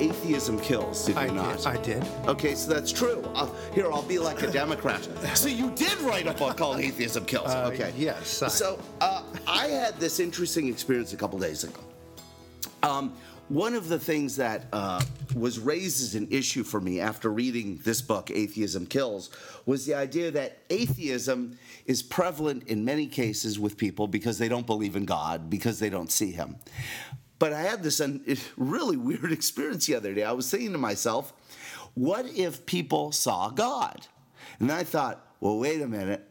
Atheism Kills, did you I not? did. I did. Okay, so that's true. Uh, here, I'll be like a Democrat. so you did write a book called Atheism Kills. Uh, okay. yes, I- So uh, I had this interesting experience a couple days ago. Um, one of the things that uh, was raised as an issue for me after reading this book, Atheism Kills, was the idea that atheism is prevalent in many cases with people because they don't believe in God, because they don't see Him. But I had this really weird experience the other day. I was thinking to myself, what if people saw God? And I thought, well, wait a minute.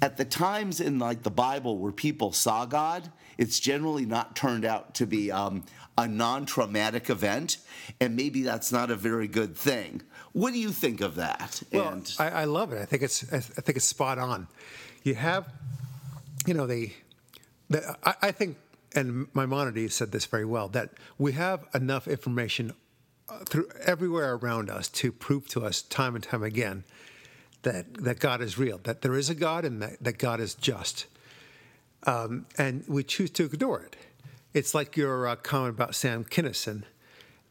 At the times in like the Bible where people saw God, it's generally not turned out to be um, a non-traumatic event, and maybe that's not a very good thing. What do you think of that? Well, and I, I love it. I think it's I think it's spot on. You have, you know, the, the I, I think, and Maimonides said this very well that we have enough information uh, through everywhere around us to prove to us time and time again that that God is real, that there is a God, and that, that God is just. Um, and we choose to ignore it. It's like your uh, comment about Sam Kinison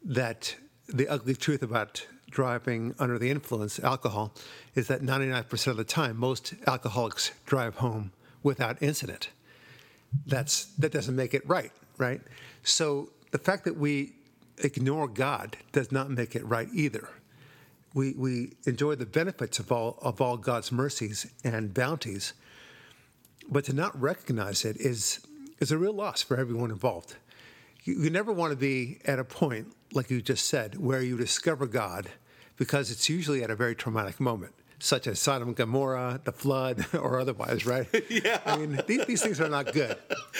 that the ugly truth about driving under the influence, alcohol, is that 99% of the time, most alcoholics drive home without incident. That's, that doesn't make it right, right? So the fact that we ignore God does not make it right either. We, we enjoy the benefits of all, of all God's mercies and bounties, but to not recognize it is, is a real loss for everyone involved. You, you never want to be at a point, like you just said, where you discover God because it's usually at a very traumatic moment, such as Sodom and Gomorrah, the flood, or otherwise, right? Yeah. I mean, these, these things are not good,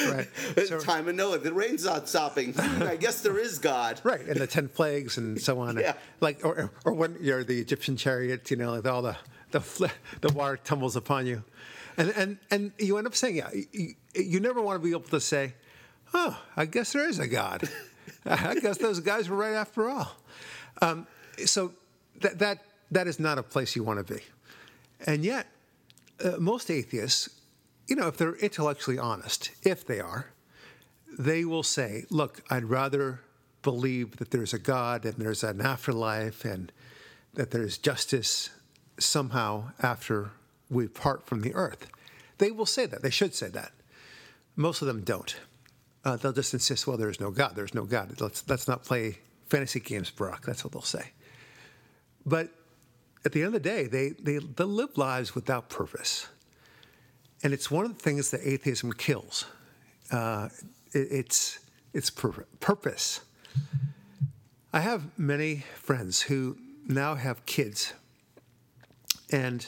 right? So- time of Noah, the rain's not stopping. I guess there is God. Right, and the ten plagues and so on. Yeah. Like, or, or when you're the Egyptian chariot, you know, with all the the fl- the water tumbles upon you, and and and you end up saying, yeah, you, you never want to be able to say, oh, I guess there is a God. I guess those guys were right after all. Um, so that that that is not a place you want to be, and yet uh, most atheists, you know, if they're intellectually honest, if they are, they will say, look, I'd rather believe that there's a God and there's an afterlife and that there's justice somehow after we part from the earth. They will say that. They should say that. Most of them don't. Uh, they'll just insist, well, there's no God. There's no God. Let's, let's not play fantasy games, Brock. That's what they'll say. But at the end of the day, they, they, they live lives without purpose. And it's one of the things that atheism kills. Uh, it, it's it's pur- purpose. I have many friends who now have kids, and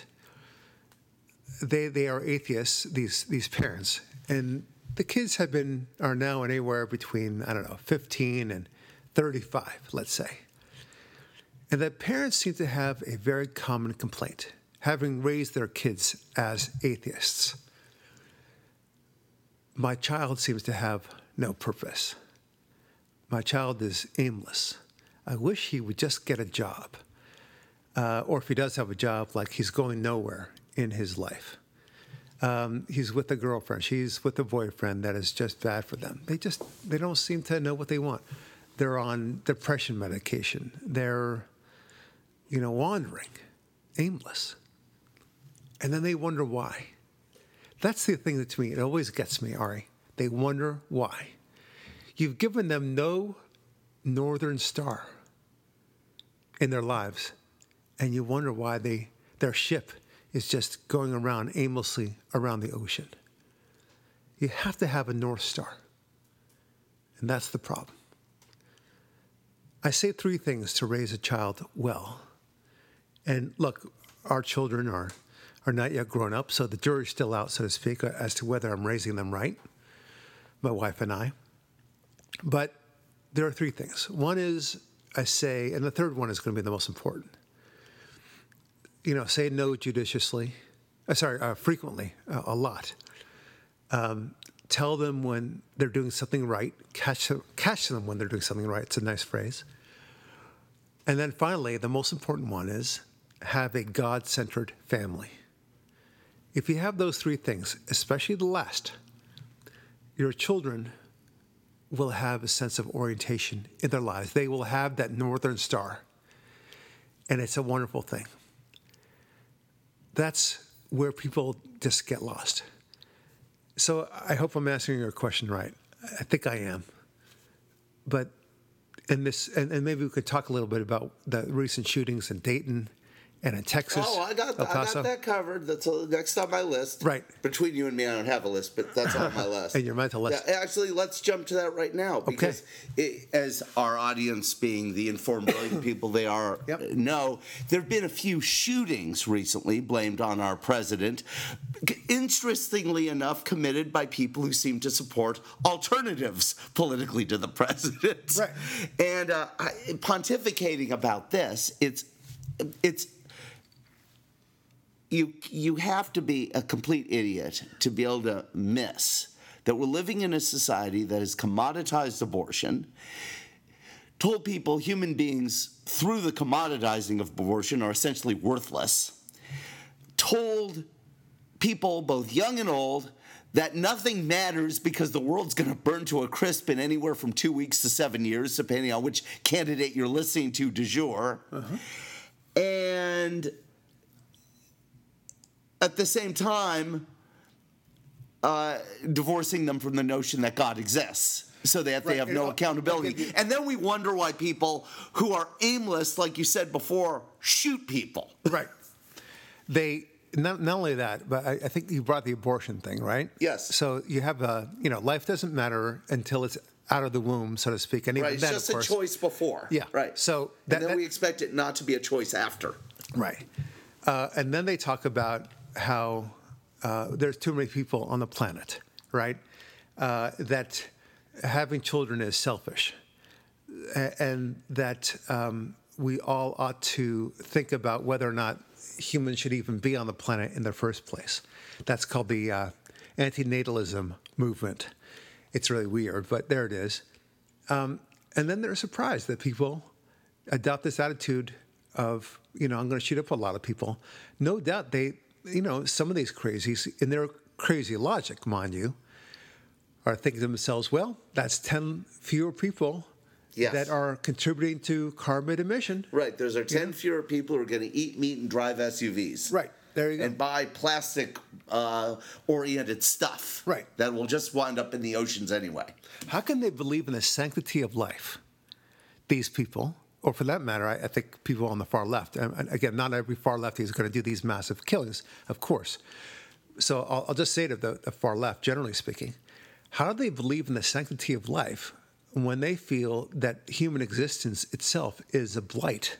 they they are atheists. These these parents, and the kids have been are now anywhere between I don't know fifteen and thirty five, let's say. And that parents seem to have a very common complaint, having raised their kids as atheists. My child seems to have no purpose. My child is aimless. I wish he would just get a job. Uh, or if he does have a job, like he's going nowhere in his life. Um, he's with a girlfriend. She's with a boyfriend that is just bad for them. They just they don't seem to know what they want. They're on depression medication. They're, you know, wandering, aimless, and then they wonder why. That's the thing that to me it always gets me, Ari. They wonder why. You've given them no northern star in their lives, and you wonder why they their ship is just going around aimlessly around the ocean. You have to have a north star. And that's the problem. I say three things to raise a child well. And look, our children are are not yet grown up, so the jury's still out, so to speak, as to whether I'm raising them right, my wife and I. But there are three things. One is I say, and the third one is going to be the most important. You know, say no judiciously, uh, sorry, uh, frequently, uh, a lot. Um, tell them when they're doing something right, catch them, catch them when they're doing something right. It's a nice phrase. And then finally, the most important one is have a God centered family. If you have those three things, especially the last, your children will have a sense of orientation in their lives. They will have that northern star. And it's a wonderful thing. That's where people just get lost. So I hope I'm answering your question right. I think I am. But in this, and, and maybe we could talk a little bit about the recent shootings in Dayton and in Texas. Oh, I got, I got that covered. That's uh, next on my list. Right. Between you and me, I don't have a list, but that's on my list. and your mental list. Yeah, actually, let's jump to that right now because, it, as our audience, being the informed people they are, Yep. know there have been a few shootings recently blamed on our president. Interestingly enough, committed by people who seem to support alternatives politically to the president. Right. And uh, I, pontificating about this, it's it's you you have to be a complete idiot to be able to miss that we're living in a society that has commoditized abortion told people human beings through the commoditizing of abortion are essentially worthless told people both young and old that nothing matters because the world's going to burn to a crisp in anywhere from two weeks to seven years, depending on which candidate you're listening to du jour. Uh-huh. And at the same time, uh, divorcing them from the notion that God exists. So that they have no accountability. And then we wonder why people who are aimless, like you said before, shoot people. Right. They not, not only that, but I, I think you brought the abortion thing, right? Yes. So you have a you know life doesn't matter until it's out of the womb, so to speak, and even Right, it's then, just of a choice before. Yeah, right. so and then that- we expect it not to be a choice after. Right. Uh, and then they talk about how uh, there's too many people on the planet, right? Uh, that having children is selfish, and that um, we all ought to think about whether or not humans should even be on the planet in the first place. That's called the uh, antinatalism movement. It's really weird, but there it is. Um, and then they're surprised that people adopt this attitude of, you know, I'm going to shoot up a lot of people. No doubt they, you know, some of these crazies, in their crazy logic, mind you, are thinking to themselves, well, that's 10 fewer people Yes. that are contributing to carbon emission. Right. There's our 10 fewer people who are going to eat meat and drive SUVs. Right. There you go. And buy plastic uh, oriented stuff. Right. That will just wind up in the oceans anyway. How can they believe in the sanctity of life? These people, or for that matter, I, I think people on the far left. And, again, not every far lefty is going to do these massive killings, of course. So I'll, I'll just say to the, the far left, generally speaking, how do they believe in the sanctity of life when they feel that human existence itself is a blight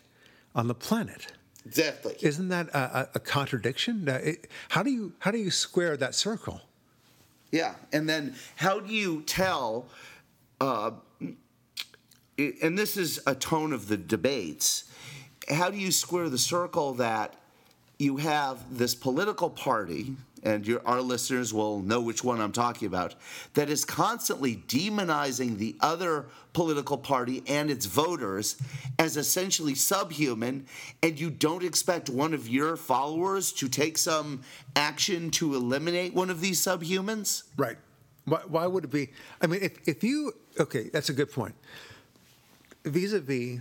on the planet? Exactly. Isn't that a, a, contradiction? It, how do you how do you square that circle? Yeah, and then how do you tell? Uh, and this is a tone of the debates. How do you square the circle that you have this political party, and your, our listeners will know which one I'm talking about, that is constantly demonizing the other political party and its voters as essentially subhuman, and you don't expect one of your followers to take some action to eliminate one of these subhumans? Right. Why, why would it be? I mean, if, if you, okay, that's a good point. Vis a vis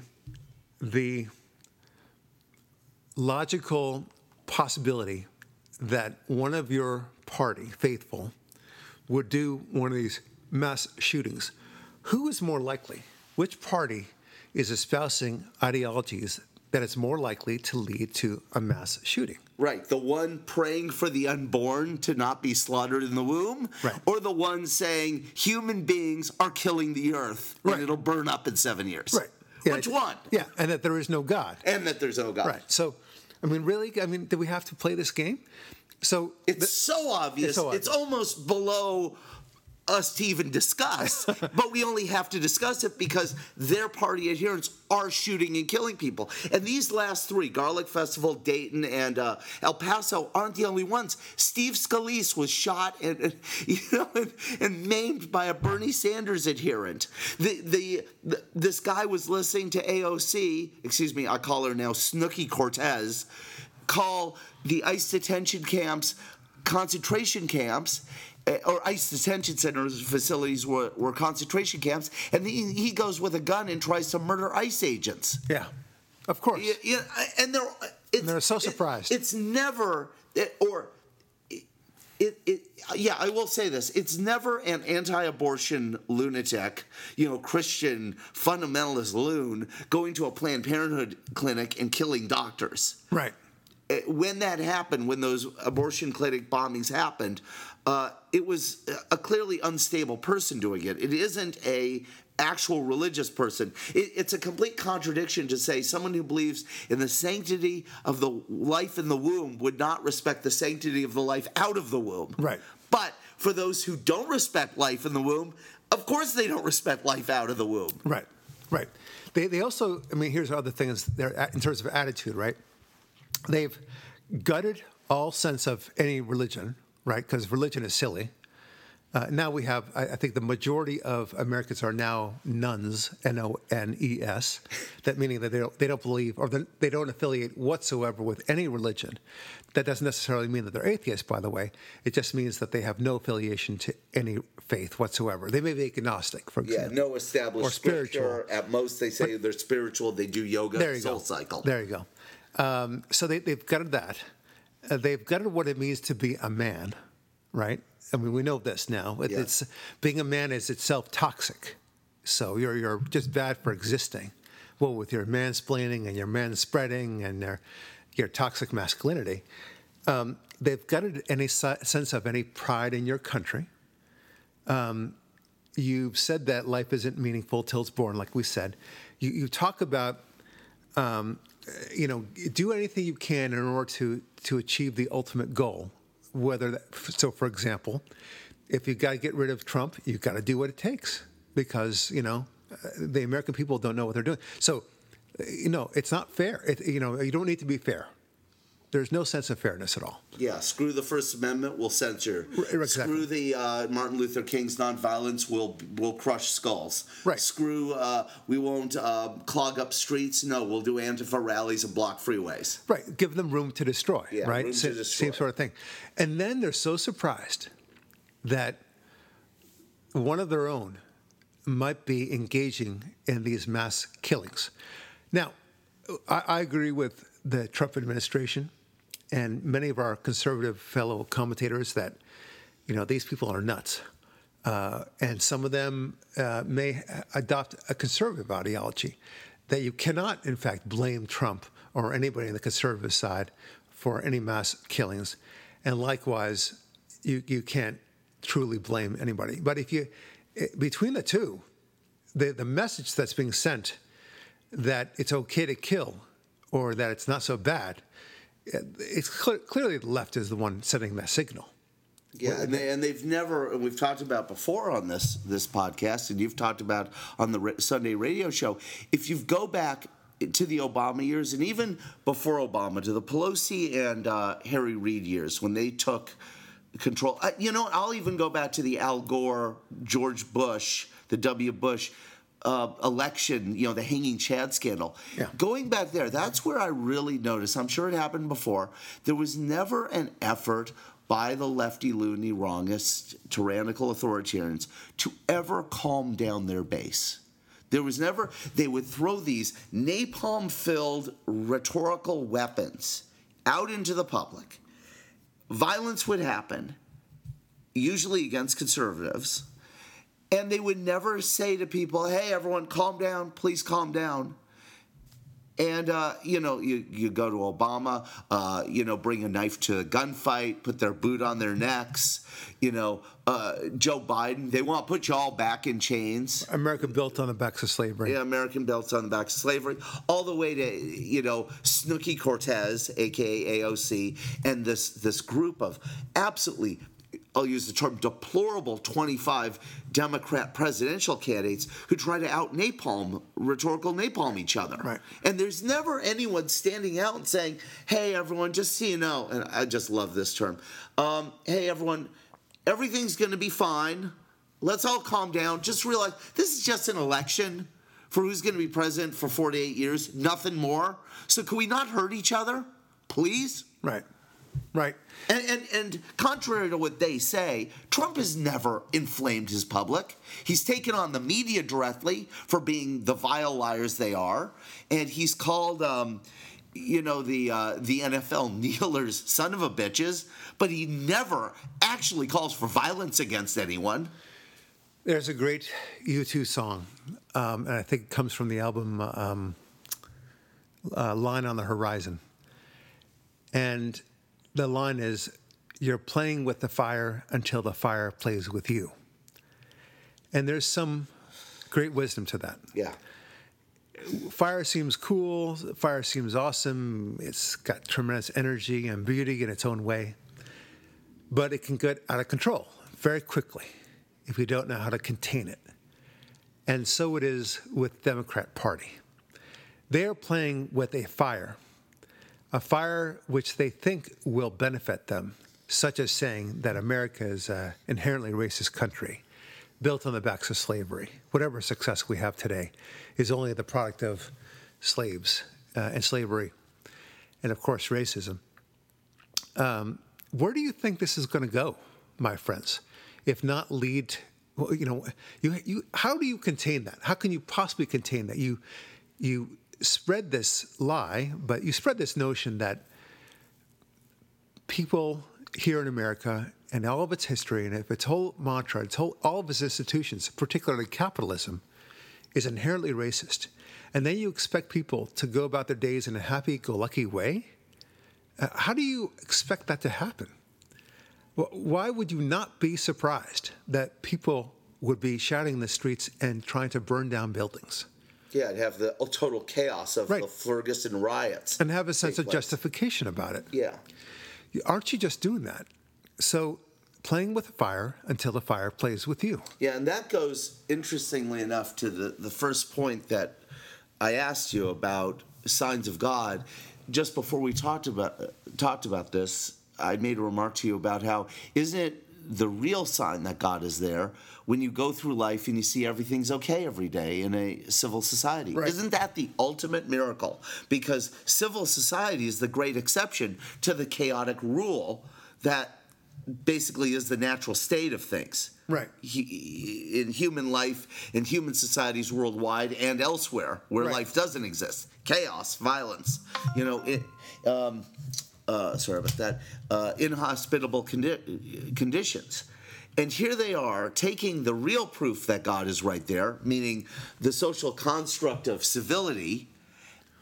the logical possibility that one of your party, faithful, would do one of these mass shootings, who is more likely? Which party is espousing ideologies that it's more likely to lead to a mass shooting? Right, the one praying for the unborn to not be slaughtered in the womb, Right. or the one saying human beings are killing the earth Right. and it'll burn up in seven years. Right. Yeah, Which one? Yeah, and that there is no God. And that there's no God. Right. So, I mean, really? I mean, do we have to play this game? So, It's so obvious. It's so It's almost below us to even discuss, but we only have to discuss it because their party adherents are shooting and killing people. And these last three, Garlic Festival, Dayton, and uh, El Paso, aren't the only ones. Steve Scalise was shot and, and, you know and, and maimed by a Bernie Sanders adherent. The, the the this guy was listening to AOC. Excuse me, I call her now Snooky Cortez. Call the ICE detention camps concentration camps or ICE detention centers facilities were, were concentration camps, and he, he goes with a gun and tries to murder ICE agents. Yeah, of course. Yeah, yeah, and they're it's, they're so it- surprised. it's never it, or it, it, it. Yeah, I will say this: it's never an anti-abortion lunatic, you know, Christian fundamentalist loon going to a Planned Parenthood clinic and killing doctors Right. uh, when that happened, when those abortion clinic bombings happened, uh, it was a clearly unstable person doing it. It isn't a actual religious person. It, it's a complete contradiction to say someone who believes in the sanctity of the life in the womb would not respect the sanctity of the life out of the womb. Right. But for those who don't respect life in the womb, of course they don't respect life out of the womb. Right, right. They, they also, I mean, here's the other thing is they're in terms of attitude, right? They've gutted all sense of any religion, right? Because religion is silly. Uh, now we have, I, I think the majority of Americans are now nuns, N O N E S, that meaning that they don't, they don't believe or they they don't affiliate whatsoever with any religion. That doesn't necessarily mean that they're atheists, by the way. It just means that they have no affiliation to any faith whatsoever. They may be agnostic, for Yeah, example. no established Or spiritual. scripture. At most, they say they're spiritual. They do yoga, There you soul go. cycle. There you go. Um, so they, they've gutted that. Uh, they've gutted what it means to be a man, right? I mean, we know this now. It, Yeah. It's being a man is itself toxic. So you're you're just bad for existing. Well, with your mansplaining and your man spreading and your your toxic masculinity, um, they've gutted any si- sense of any pride in your country. you've said that life isn't meaningful till it's born, like we said. You, you talk about, um, you know, do anything you can in order to to achieve the ultimate goal. Whether that, so, for example, if you've got to get rid of Trump, you've got to do what it takes because you know uh, the American people don't know what they're doing. So, uh, you know, it's not fair. It, you know, you don't need to be fair. There's no sense of fairness at all. Yeah, screw the First Amendment, we'll censor. exactly. Screw the uh, Martin Luther King's nonviolence, we'll we'll crush skulls. Right. Screw, uh, we won't uh, clog up streets. No, we'll do Antifa rallies and block freeways. Right, give them room to destroy. Yeah, right, to destroy. same sort of thing. And then they're so surprised that one of their own might be engaging in these mass killings. Now, I, I agree with the Trump administration and many of our conservative fellow commentators that, you know, these people are nuts. Uh, and some of them uh, may adopt a conservative ideology that you cannot, in fact, blame Trump or anybody on the conservative side for any mass killings. And likewise, you, you can't truly blame anybody. But if you, between the two, the, the message that's being sent that it's okay to kill or that it's not so bad, it's clear, clearly the left is the one sending that signal. Yeah, and, they, and they've never, and we've talked about before on this this podcast, and you've talked about on the ra- Sunday radio show. If you go back to the Obama years, and even before Obama, to the Pelosi and uh, Harry Reid years, when they took control, uh, you know, I'll even go back to the Al Gore, George Bush, the W. Bush. Uh, election, you know, the hanging Chad scandal. Yeah. Going back there, that's where I really noticed. I'm sure it happened before. There was never an effort by the lefty, loony, wrongest, tyrannical authoritarians to ever calm down their base. There was never, they would throw these napalm filled rhetorical weapons out into the public. Violence would happen, usually against conservatives, and they would never say to people, hey, everyone, calm down, please calm down. And uh, you know, you, you go to Obama, uh, you know, bring a knife to a gunfight, put their boot on their necks. You know, uh, Joe Biden, they want to put you all back in chains. America built on the backs of slavery. Yeah, American built on the backs of slavery, all the way to you know Snooky Cortez, aka AOC, and this this group of absolutely. I'll use the term deplorable 25 Democrat presidential candidates who try to out napalm, rhetorical napalm each other. Right. And there's never anyone standing out and saying, hey, everyone, just so you know, and I just love this term, um, hey, everyone, everything's going to be fine. Let's all calm down. Just realize this is just an election for who's going to be president for 48 years, nothing more. So can we not hurt each other, please? Right. Right. And, and and contrary to what they say, Trump has never inflamed his public. He's taken on the media directly for being the vile liars they are, and he's called, um, you know, the uh, the NFL kneelers son of a bitches. But he never actually calls for violence against anyone. There's a great U2 song, um, and I think it comes from the album um, uh, Line on the Horizon. And the line is, You're playing with the fire until the fire plays with you. And there's some great wisdom to that. Yeah. Fire seems cool, fire seems awesome, it's got tremendous energy and beauty in its own way, but it can get out of control very quickly if you don't know how to contain it. And so it is with Democrat Party. They are playing with a fire, a fire which they think will benefit them, such as saying that America is an inherently racist country built on the backs of slavery. Whatever success we have today is only the product of slaves uh, and slavery, and of course, racism. Um, where do you think this is going to go, my friends? If not lead, well, you know, you, you, how do you contain that? How can you possibly contain that? You, you spread this lie, but you spread this notion that people here in America and all of its history and if its whole mantra, its whole, all of its institutions, particularly capitalism, is inherently racist. And then you expect people to go about their days in a happy go lucky way? Uh, how do you expect that to happen? Well, why would you not be surprised that people would be shouting in the streets and trying to burn down buildings? Yeah, and have the oh, total chaos of Right. the Ferguson riots. And have a sense of place. justification about it. Yeah. Aren't you just doing that? So, playing with fire until the fire plays with you. Yeah, and that goes interestingly enough to the, the first point that I asked you about signs of God. Just before we talked about talked about this, I made a remark to you about how isn't it the real sign that God is there when you go through life and you see everything's okay every day in a civil society. Right. Isn't that the ultimate miracle? Because civil society is the great exception to the chaotic rule that basically is the natural state of things Right. hu- in human life, in human societies worldwide and elsewhere where Right. life doesn't exist. Chaos, violence, you know, it, um, uh, sorry about that, uh, inhospitable condi- conditions. And here they are taking the real proof that God is right there, meaning the social construct of civility,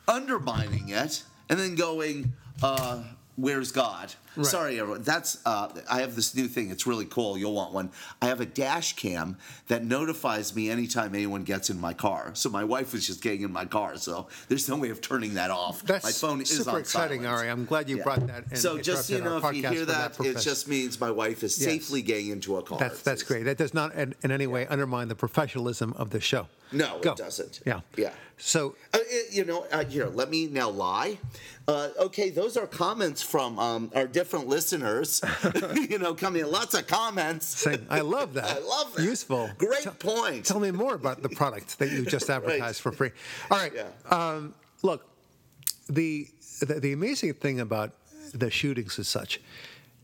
undermining it, and then going, uh, "Where's God?" Right. Sorry, everyone. That's uh, I have this new thing. It's really cool. You'll want one. I have a dash cam that notifies me anytime anyone gets in my car. So my wife was just getting in my car. So there's no way of turning that off. That's my phone is super on exciting. Ari. I'm glad you Yeah. brought that and So just you know, if you hear that, that it just means my wife is Yes. safely getting into a car. That's that's It's- great. That does not in, in any way undermine the professionalism of the show. No, Go. it doesn't. Yeah. Yeah. So Uh, it- you know, uh, here, let me now lie. Uh, okay, those are comments from um, our different listeners. you know, coming in, lots of comments. saying, I love that. I love that. Useful. Great Tell- point. Tell me more about the product that you just advertised for free. All right. Yeah. Um, look, the, the the amazing thing about the shootings and such,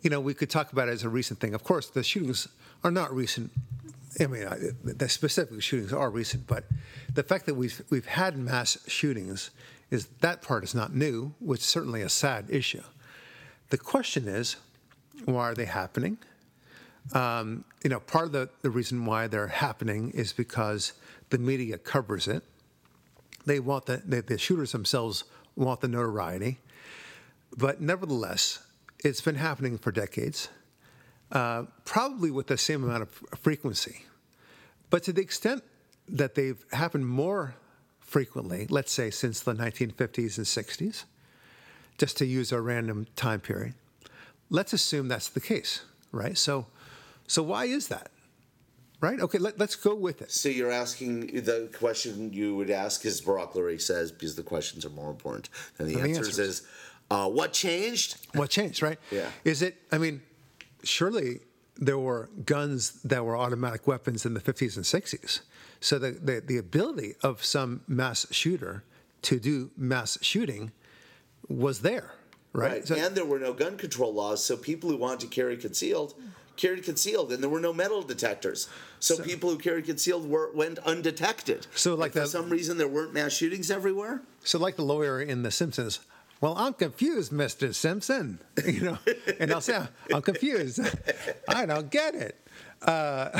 you know, we could talk about it as a recent thing. Of course, the shootings are not recent. I mean, the specific shootings are recent, but the fact that we've we've had mass shootings is that part is not new, which is certainly a sad issue. The question is, why are they happening? Um, you know, part of the, the reason why they're happening is because the media covers it. They want the, the, the shooters themselves want the notoriety. But nevertheless, it's been happening for decades, uh, probably with the same amount of frequency. But to the extent that they've happened more frequently, let's say since the 1950s and 60s, just to use a random time period, let's assume that's the case, right? So, so why is that? Right? Okay, let, let's go with it. So you're asking the question you would ask, as Barack Lurie says, because the questions are more important than the Than the answers, answers. is uh, what changed? What changed, right? Yeah. Is it, I mean, surely there were guns that were automatic weapons in the 50s and 60s. So the, the, the ability of some mass shooter to do mass shooting was there. right? Right. So- and there were no gun control laws, so people who wanted to carry concealed carried concealed, and there were no metal detectors. So, people who carried concealed were went undetected. So, like And for some reason, there weren't mass shootings everywhere. So, like the lawyer in The Simpsons, well, I'm confused, Mr. Simpson. You know, and I'll say, I'm confused. I don't get it. Uh,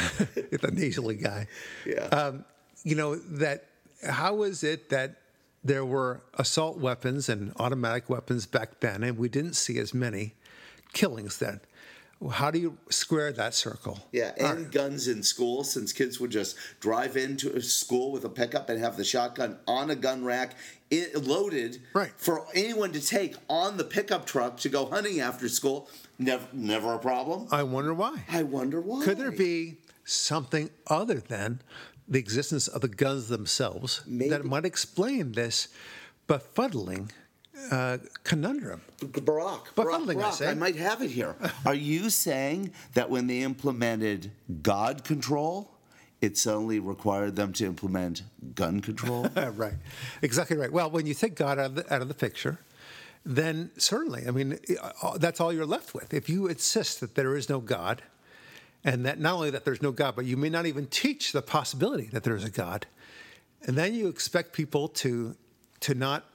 the nasally guy. Yeah. Um, you know that. How is it that there were assault weapons and automatic weapons back then, and we didn't see as many killings then? How do you square that circle? Yeah, and guns in school, since kids would just drive into a school with a pickup and have the shotgun on a gun rack, i loaded, Right. for anyone to take on the pickup truck to go hunting after school. Never, never a problem. I wonder why. I wonder why. Could there be something other than the existence of the guns themselves that might explain this befuddling uh, conundrum? Barack, But Barack, I say. I might have it here. Are you saying that when they implemented God control, it suddenly required them to implement gun control? right, exactly right. Well, when you take God out of the, out of the picture, then certainly, I mean, uh, that's all you're left with. If you insist that there is no God, and that not only that there's no God, but you may not even teach the possibility that there is a God, and then you expect people to to not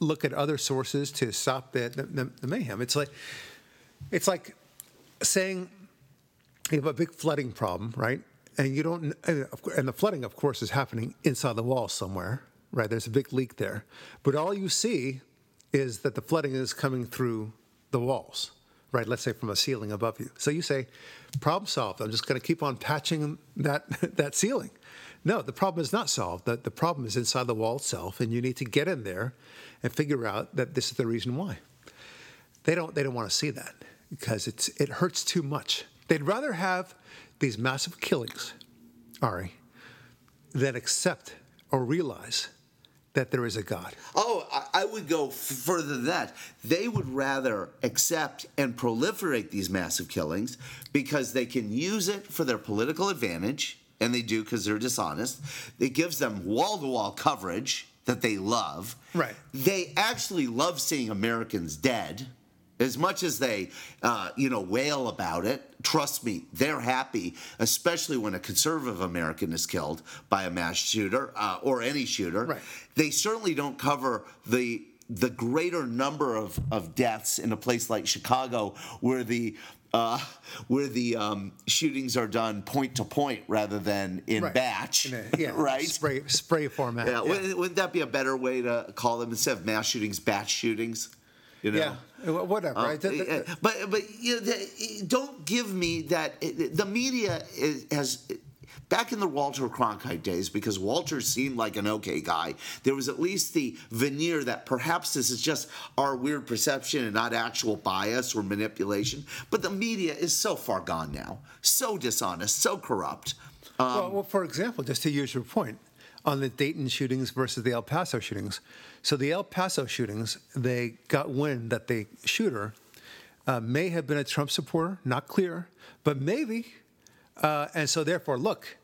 look at other sources to stop the, the, the mayhem. It's like it's like saying you have a big flooding problem, right? And you don't, and the flooding, of course, is happening inside the wall somewhere, right? There's a big leak there, but all you see is that the flooding is coming through the walls, right? Let's say from a ceiling above you. So you say, problem solved. I'm just going to keep on patching that that ceiling. No, the problem is not solved. The, the problem is inside the wall itself, and you need to get in there and figure out that this is the reason why they don't they don't want to see that because it's it hurts too much. They'd rather have these massive killings, Ari, than accept or realize that there is a God. Oh, I, would go further than that. They would rather accept and proliferate these massive killings because they can use it for their political advantage, and they do because they're dishonest. It gives them wall to wall coverage that they love. Right. They actually love seeing Americans dead. As much as they, uh, you know, wail about it, trust me, they're happy, especially when a conservative American is killed by a mass shooter uh, or any shooter. Right. They certainly don't cover the the greater number of, of deaths in a place like Chicago, where the uh, where the um, shootings are done point to point rather than in Right. batch, In a- yeah, right? Spray spray format. Yeah, Wouldn't, wouldn't that be a better way to call them instead of mass shootings, batch shootings? You know? Yeah, whatever. Uh, right? But but you know, the, don't give me that. The media is, has back in the Walter Cronkite days because Walter seemed like an okay guy. There was at least the veneer that perhaps this is just our weird perception and not actual bias or manipulation. But the media is so far gone now, so dishonest, so corrupt. well, well, for example, just to use your point on the Dayton shootings versus the El Paso shootings. So the El Paso shootings, they got wind that the shooter uh, may have been a Trump supporter, not clear, but maybe. Uh, and so therefore, look,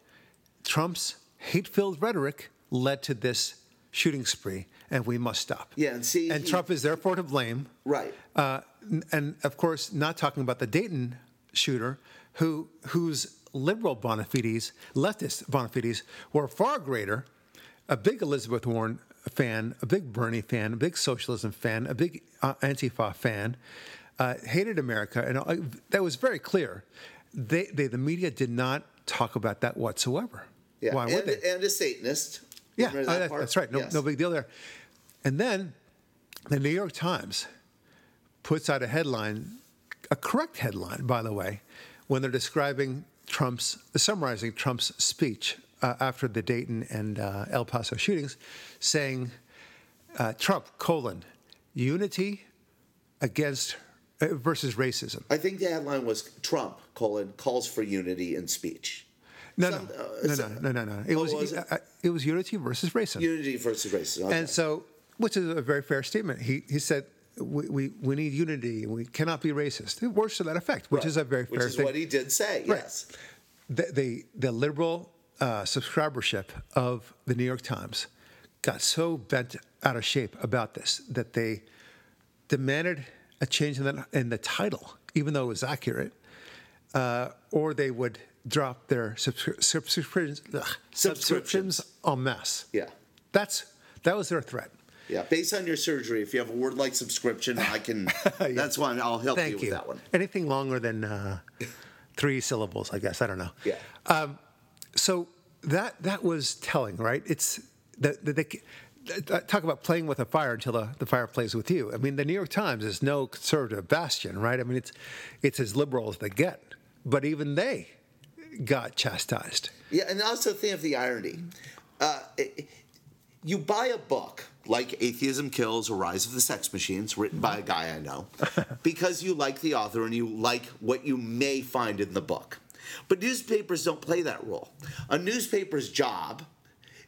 Trump's hate-filled rhetoric led to this shooting spree, and we must stop. Yeah, and see, and he- Trump is therefore to blame. Right. Uh, and of course, not talking about the Dayton shooter, who whose liberal bona fides, leftist bona fides, were far greater. A big Elizabeth Warren fan, a big Bernie fan, a big socialism fan, a big uh, Antifa fan, uh, hated America, and uh, that was very clear. They, they, the media did not talk about that whatsoever. Yeah. Why would they? and a Satanist. Yeah, oh, that that- that's right. No, Yes. no big deal there. And then the New York Times puts out a headline, a correct headline, by the way, when they're describing Trump's, summarizing Trump's speech uh, after the Dayton and uh, El Paso shootings, saying, uh, Trump, colon, unity against uh, versus racism. I think the headline was Trump colon calls for unity in speech. No, Some- no, uh, no, no, no, no, no. It Oh, was, was it? uh, it was unity versus racism. Unity versus racism. Okay. And so, which is a very fair statement. He, he said, we, we, we need unity and we cannot be racist. Words to that effect, which is a very fair Which is thing. what he did say. Right. Yes. the, the, the liberal uh, subscribership of the New York Times got so bent out of shape about this that they demanded a change in the, in the title, even though it was accurate, uh, or they would drop their subscri- subscriptions, ugh, subscriptions en masse. Yeah. That's that was their threat. Yeah, based on your surgery, if you have a word like subscription, I can. That's one. I'll help Thank you you. with that one. Anything longer than uh, three syllables, I guess. I don't know. Yeah. So that that was telling, right? It's the, the, the, talk about playing with a fire until the, the fire plays with you. I mean, the New York Times is no conservative bastion, right? I mean, it's it's as liberal as they get, but even they got chastised. Yeah, and also think of the irony. Uh, it- you buy a book like Atheism Kills or Rise of the Sex Machines, written by a guy I know, because you like the author and you like what you may find in the book. But newspapers don't play that role. A newspaper's job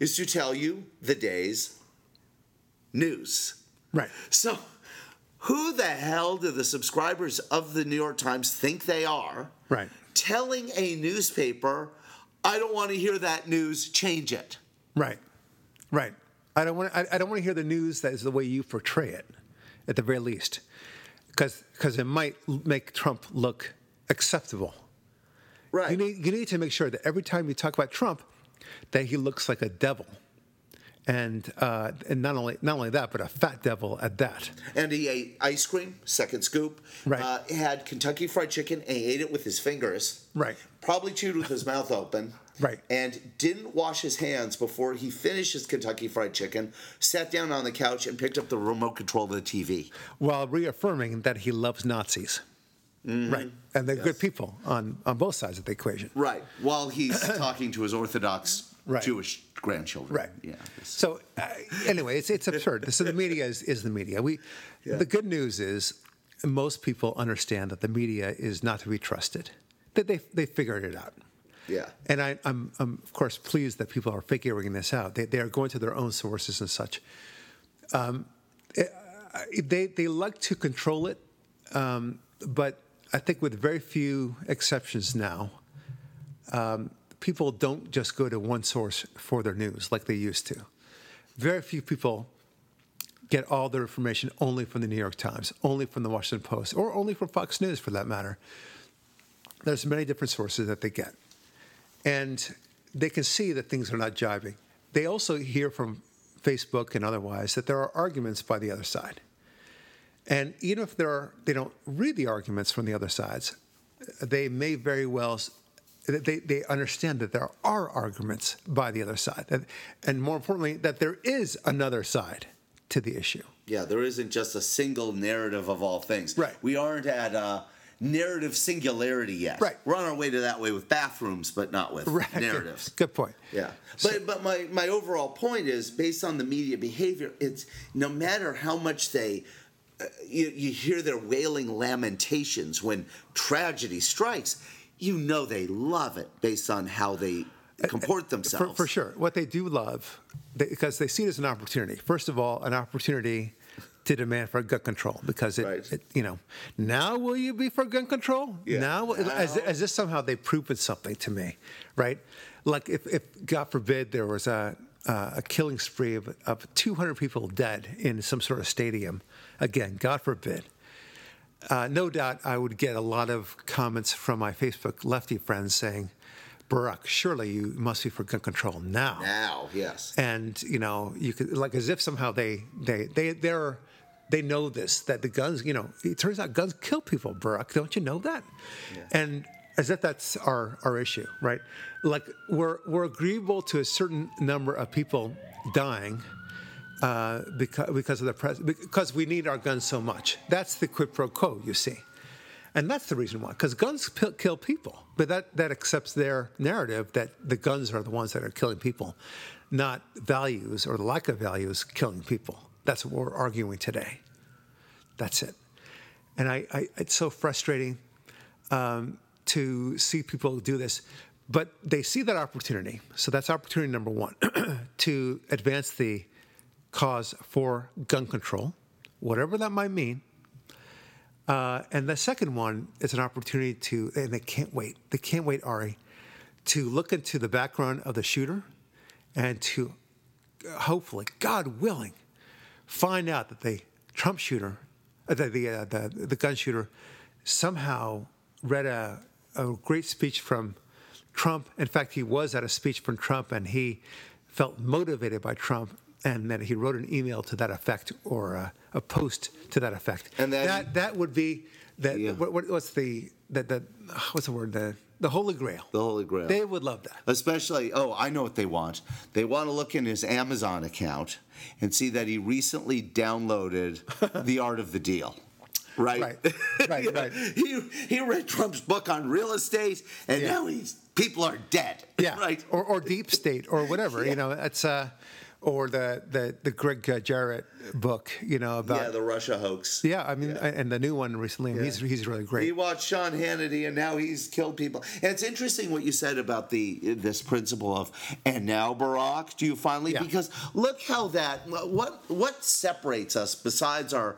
is to tell you the day's news. Right. So, who the hell do the subscribers of the New York Times think they are? Right. Telling a newspaper, I don't want to hear that news, change it. Right. Right. I don't want. I, I don't want to hear the news that is the way you portray it, at the very least, because because it might make Trump look acceptable. Right. You need you need to make sure that every time you talk about Trump, that he looks like a devil, and uh, and not only not only that, but a fat devil at that. and he ate ice cream, second scoop. Right. Uh, had Kentucky Fried Chicken and he ate it with his fingers. Right. Probably chewed with his mouth open. Right. And didn't wash his hands before he finished his Kentucky Fried Chicken, sat down on the couch and picked up the remote control of the TV. while reaffirming that he loves Nazis. Right. And they're good people on, on both sides of the equation. Right. While he's talking to his Orthodox Right. Jewish grandchildren. Right. Yeah. So uh, anyway, it's it's absurd. So the media is, is the media. We Yeah. the good news is most people understand that the media is not to be trusted. That they they figured it out. Yeah. And I, I'm, I'm of course pleased that people are figuring this out. They, they are going to their own sources and such. Um, eh, they they like to control it, um, but I think with very few exceptions now, um, people don't just go to one source for their news like they used to. Very few people get all their information only from the New York Times, only from the Washington Post, or only from Fox News for that matter. There's many different sources that they get. And they can see that things are not jiving. They also hear from Facebook and otherwise that there are arguments by the other side. And even if there are, they don't read the arguments from the other sides, they may very well they, they understand that there are arguments by the other side, that, and more importantly, that there is another side to the issue. Yeah, there isn't just a single narrative of all things. Right. We aren't at uh, narrative singularity yet. Right. We're on our way to that way with bathrooms, but not with Right. narratives. Good point. Yeah. But but my, my overall point is based on the media behavior, it's no matter how much they uh, you, you hear their wailing lamentations when tragedy strikes, you know they love it based on how they comport For, themselves. for sure. What they do love, they, because they see it as an opportunity. First of all, an opportunity to demand for gun control because it, Right. it you know, now will you be for gun control? Yeah. Now, as, Now. as if somehow they've proven something to me, right? Like if, if God forbid, there was a, uh, a killing spree of, of 200 people dead in some sort of stadium, again, God forbid. Uh, no doubt I would get a lot of comments from my Facebook lefty friends saying, Barack, surely you must be for gun control now. Now, yes. And, you know, you could, like, as if somehow they, they, they, they're, they know this, that the guns, you know, it turns out guns kill people, Barack. Don't you know that? And as if that's our, our issue, right? Like, we're, we're agreeable to a certain number of people dying uh, because, because of the pres- because we need our guns so much. That's the quid pro quo, you see, and that's the reason why. Because guns p- kill people, but that that accepts their narrative that the guns are the ones that are killing people, not values or the lack of values killing people. That's what we're arguing today. That's it, and I, I it's so frustrating um, to see people do this. But they see that opportunity. So that's opportunity number one to advance the cause for gun control, whatever that might mean. Uh, and the second one is an opportunity to, and they can't wait, they can't wait, Ari, to look into the background of the shooter and to hopefully, God willing, find out that the Trump shooter, uh, the the, uh, the the gun shooter, somehow read a a great speech from Trump. In fact, he was at a speech from Trump, and he felt motivated by Trump, and then he wrote an email to that effect or a, a post to that effect. And then- that that would be that. Yeah. What, what, what's the that the what's the word the the Holy Grail. The Holy Grail. They would love that. Especially, oh, I know what they want. They want to look in his Amazon account and see that he recently downloaded The Art of the Deal. Right? Right, right, Yeah. right. He, he read Trump's book on real estate, and Yeah. now he's people are dead. Yeah, Right. Or, or deep state or whatever. You know, it's uh, or the the the Gregg uh, Jarrett book. You know about. yeah, the Russia hoax. Yeah, I mean, and the new one recently, and he's he's really great. He watched Sean Hannity, and now he's killed people. And it's interesting what you said about the this principle of, and now Barack, do you finally? Yeah. Because look how that what what separates us besides our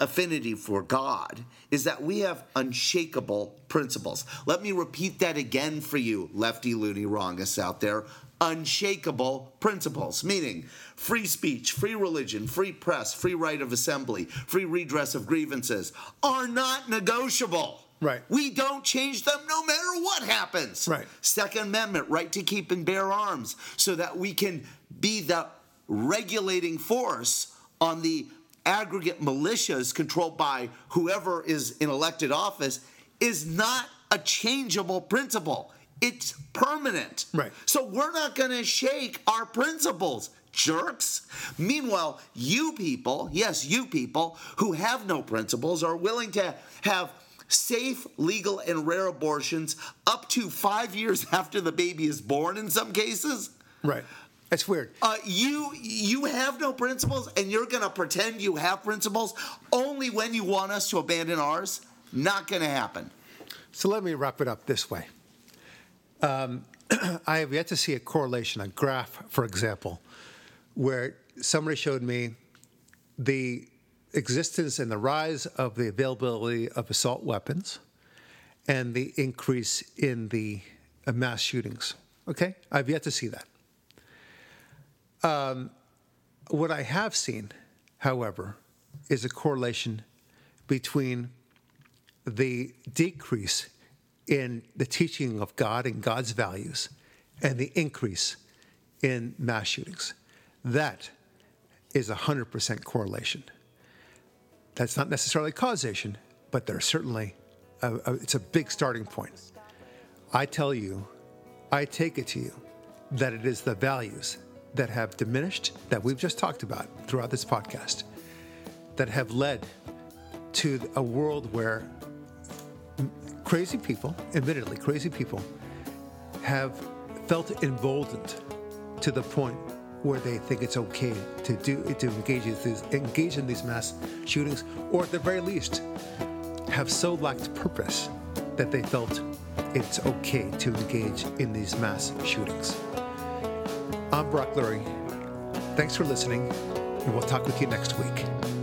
affinity for God is that we have unshakable principles. Let me repeat that again for you, lefty loony wrongists out there. Unshakable principles, meaning free speech, free religion, free press, free right of assembly, free redress of grievances are not negotiable. Right. We don't change them no matter what happens. Right. Second Amendment, right to keep and bear arms, so that we can be the regulating force on the aggregate militias controlled by whoever is in elected office, is not a changeable principle. It's permanent. Right. So we're not going to shake our principles, jerks. Meanwhile, you people, yes, you people who have no principles are willing to have safe, legal, and rare abortions up to five years after the baby is born in some cases. Right. That's weird. Uh, you you have no principles, and you're gonna pretend you have principles only when you want us to abandon ours. Not gonna happen. So let me wrap it up this way. Um, I have yet to see a correlation, a graph, for example, where somebody showed me the existence and the rise of the availability of assault weapons and the increase in the uh, mass shootings. Okay? I've yet to see that. Um, what I have seen, however, is a correlation between the decrease in the teaching of God and God's values and the increase in mass shootings. That is a 100% correlation. That's not necessarily causation, but there's certainly a, a, it's a big starting point. I tell you, I take it to you that it is the values that have diminished that we've just talked about throughout this podcast that have led to a world where crazy people, admittedly crazy people, have felt emboldened to the point where they think it's okay to do to engage in these, engage in these mass shootings, or at the very least, have so lacked purpose that they felt it's okay to engage in these mass shootings. I'm Brock Lurie. Thanks for listening, and we'll talk with you next week.